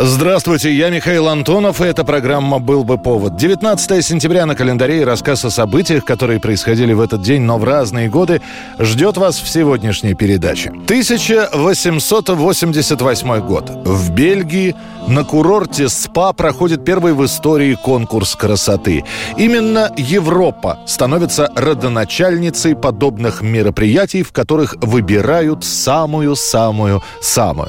Здравствуйте, я Михаил Антонов, и эта программа «Был бы повод». 19 сентября на календаре и рассказ о событиях, которые происходили в этот день, но в разные годы, ждет вас в сегодняшней передаче. 1888 год. В Бельгии на курорте СПА проходит первый в истории конкурс красоты. Именно Европа становится родоначальницей подобных мероприятий, в которых выбирают самую-самую-самую.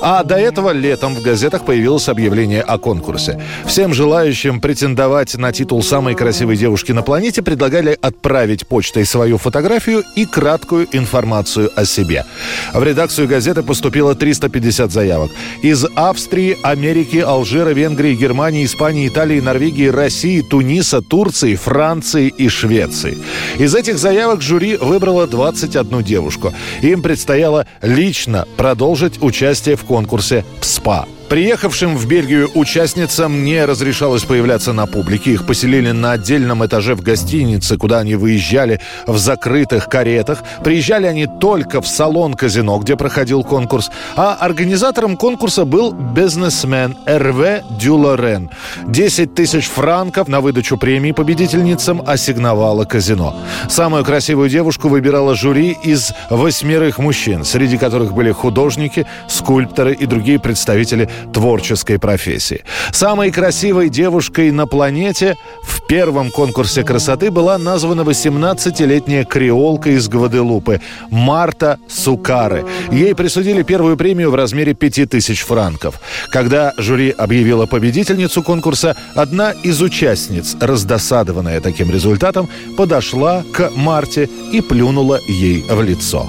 А до этого летом в газетах появилось объявление о конкурсе. Всем желающим претендовать на титул самой красивой девушки на планете предлагали отправить почтой свою фотографию и краткую информацию о себе. В редакцию газеты поступило 350 заявок. Из Австрии, Америки, Алжира, Венгрии, Германии, Испании, Италии, Норвегии, России, Туниса, Турции, Франции и Швеции. Из этих заявок жюри выбрало 21 девушку. Им предстояло лично продолжить участие в конкурсе в СПА. Приехавшим в Бельгию участницам не разрешалось появляться на публике. Их поселили на отдельном этаже в гостинице, куда они выезжали в закрытых каретах. Приезжали они только в салон казино, где проходил конкурс. А организатором конкурса был бизнесмен Эрве Дюлорен. 10 тысяч франков на выдачу премии победительницам ассигновало казино. Самую красивую девушку выбирала жюри из восьмерых мужчин, среди которых были художники, скульпторы и другие представители творческой профессии. Самой красивой девушкой на планете в первом конкурсе красоты была названа 18-летняя креолка из Гваделупы Марта Сукары. Ей присудили первую премию в размере 5000 франков. Когда жюри объявило победительницу конкурса, одна из участниц, раздосадованная таким результатом, подошла к Марте и плюнула ей в лицо.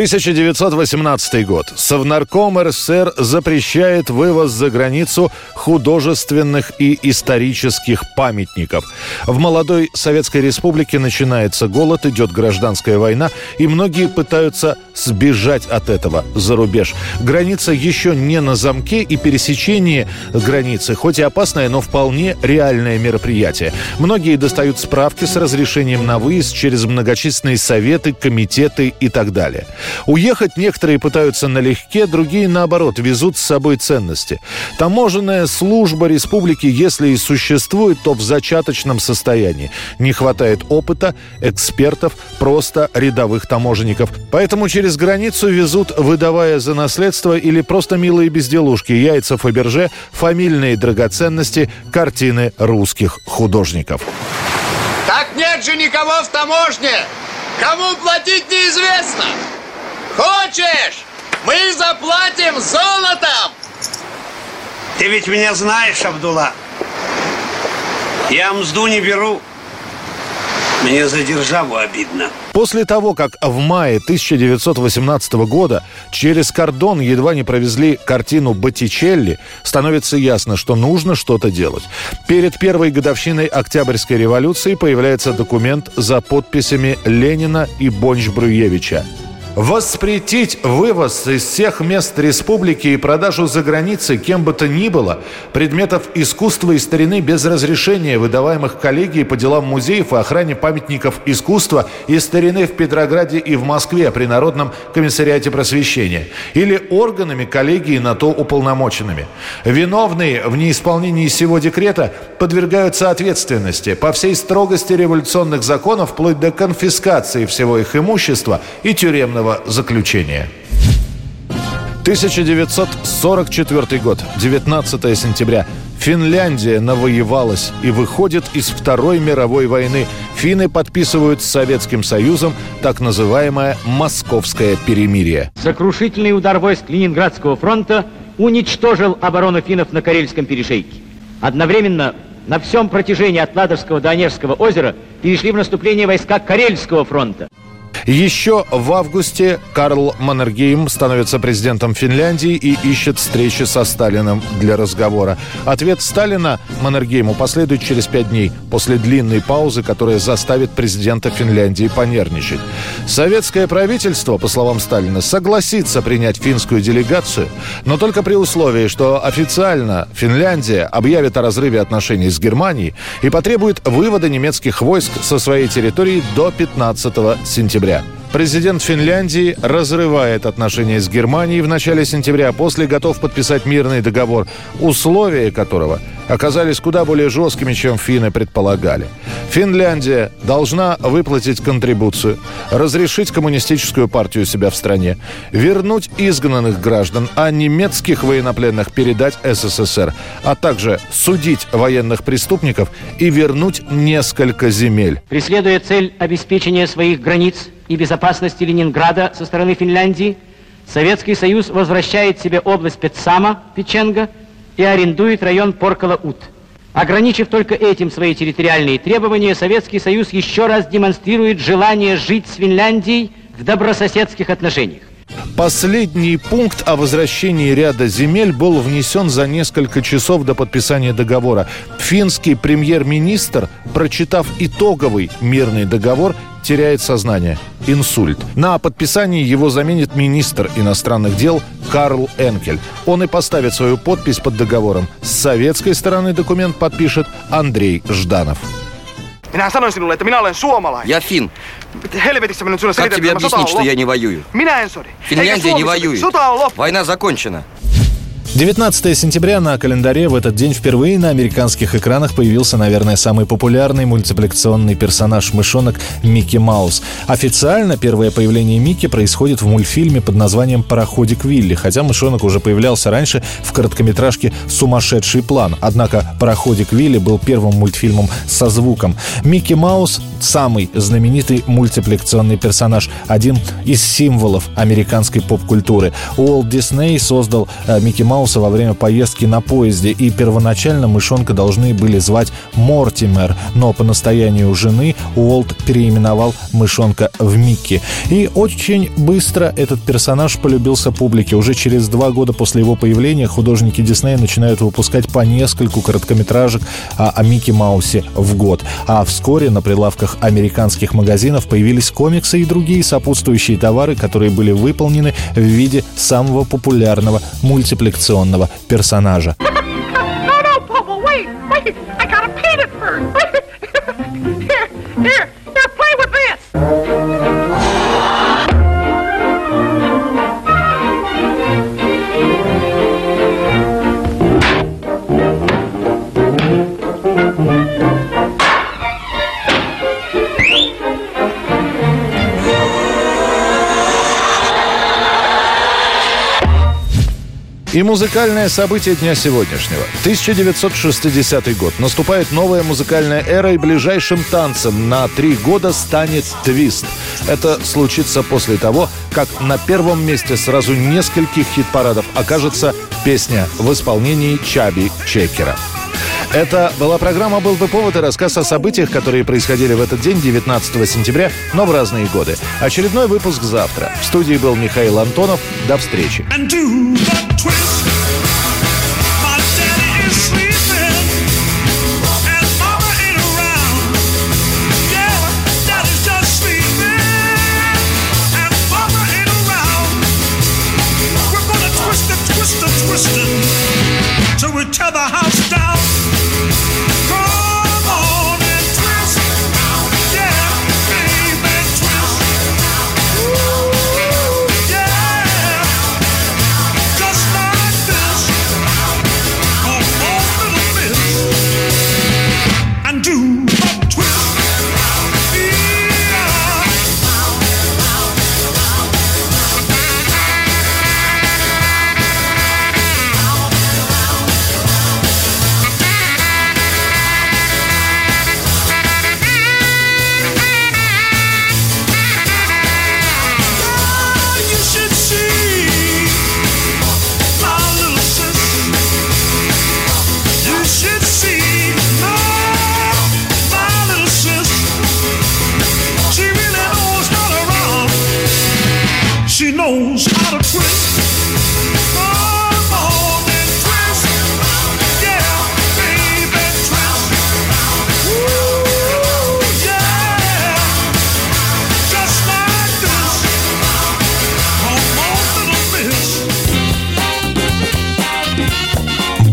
1918 год. Совнарком РСФСР запрещает вывоз за границу художественных и исторических памятников. В молодой Советской Республике начинается голод, идет гражданская война, и многие пытаются сбежать от этого за рубеж. Граница еще не на замке, и пересечение границы, хоть и опасное, но вполне реальное мероприятие. Многие достают справки с разрешением на выезд через многочисленные советы, комитеты и так далее. Уехать некоторые пытаются налегке, другие, наоборот, везут с собой ценности. Таможенная служба республики, если и существует, то в зачаточном состоянии. Не хватает опыта, экспертов, просто рядовых таможенников. Поэтому через границу везут, выдавая за наследство или просто милые безделушки, яйца Фаберже, фамильные драгоценности, картины русских художников. Так нет же никого в таможне! Кому платить неизвестно! Хочешь? Мы заплатим золотом! Ты ведь меня знаешь, Абдулла. Я мзду не беру. Мне за державу обидно. После того, как в мае 1918 года через кордон едва не провезли картину Боттичелли, становится ясно, что нужно что-то делать. Перед первой годовщиной Октябрьской революции появляется документ за подписями Ленина и Бонч-Бруевича Воспретить вывоз из всех мест республики и продажу за границей кем бы то ни было предметов искусства и старины без разрешения, выдаваемых коллегией по делам музеев и охране памятников искусства и старины в Петрограде и в Москве при Народном комиссариате просвещения или органами коллегии на то уполномоченными. Виновные в неисполнении сего декрета подвергаются ответственности по всей строгости революционных законов вплоть до конфискации всего их имущества и тюремного тюремного заключения. 1944 год, 19 сентября. Финляндия навоевалась и выходит из Второй мировой войны. Финны подписывают с Советским Союзом так называемое «Московское перемирие». Сокрушительный удар войск Ленинградского фронта уничтожил оборону финнов на Карельском перешейке. Одновременно на всем протяжении от Ладожского до Онежского озера перешли в наступление войска Карельского фронта. Еще в августе Карл Маннергейм становится президентом Финляндии и ищет встречи со Сталиным для разговора. Ответ Сталина Маннергейму последует через пять дней после длинной паузы, которая заставит президента Финляндии понервничать. Советское правительство, по словам Сталина, согласится принять финскую делегацию, но только при условии, что официально Финляндия объявит о разрыве отношений с Германией и потребует вывода немецких войск со своей территории до 15 сентября. Президент Финляндии разрывает отношения с Германией в начале сентября, после готов подписать мирный договор, условия которого оказались куда более жесткими, чем финны предполагали. Финляндия должна выплатить контрибуцию, разрешить коммунистическую партию себя в стране, вернуть изгнанных граждан, а немецких военнопленных передать СССР, а также судить военных преступников и вернуть несколько земель. Преследуя цель обеспечения своих границ и безопасности Ленинграда со стороны Финляндии, Советский Союз возвращает себе область Петсама, Печенга, и арендует район Поркала-Ут. Ограничив только этим свои территориальные требования, Советский Союз еще раз демонстрирует желание жить с Финляндией в добрососедских отношениях. Последний пункт о возвращении ряда земель был внесен за несколько часов до подписания договора. Финский премьер-министр, прочитав итоговый мирный договор, теряет сознание. Инсульт. На подписании его заменит министр иностранных дел Карл Энкель. Он и поставит свою подпись под договором. С советской стороны документ подпишет Андрей Жданов. Minä sanoin sinulle, että minä olen suomalainen. Я фин. Helvetissä mä nyt sulle Как selitän, тебе объяснить, что я не воюю? Minä en sodi. Финляндия не воюет. Война закончена. 19 сентября на календаре в этот день впервые на американских экранах появился, наверное, самый популярный мультипликационный персонаж мышонок Микки Маус. Официально первое появление Микки происходит в мультфильме под названием «Пароходик Вилли», хотя мышонок уже появлялся раньше в короткометражке «Сумасшедший план». Однако «Пароходик Вилли» был первым мультфильмом со звуком. Микки Маус – самый знаменитый мультипликационный персонаж, один из символов американской поп-культуры. Уолт Дисней создал э, Микки Мауса во время поездки на поезде, и первоначально мышонка должны были звать Мортимер, но по настоянию жены Уолт переименовал мышонка в Микки. И очень быстро этот персонаж полюбился публике. Уже через два года после его появления художники Диснея начинают выпускать по нескольку короткометражек о, о Микки Маусе в год. А вскоре на прилавках американских магазинов появились комиксы и другие сопутствующие товары, которые были выполнены в виде самого популярного мультипликационного персонажа. И музыкальное событие дня сегодняшнего. 1960 год. Наступает новая музыкальная эра, и ближайшим танцем на три года станет твист. Это случится после того, как на первом месте сразу нескольких хит-парадов окажется песня в исполнении Чаби Чекера. Это была программа «Был бы повод» и рассказ о событиях, которые происходили в этот день, 19 сентября, но в разные годы. Очередной выпуск завтра. В студии был Михаил Антонов. До встречи.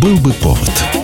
Был бы повод.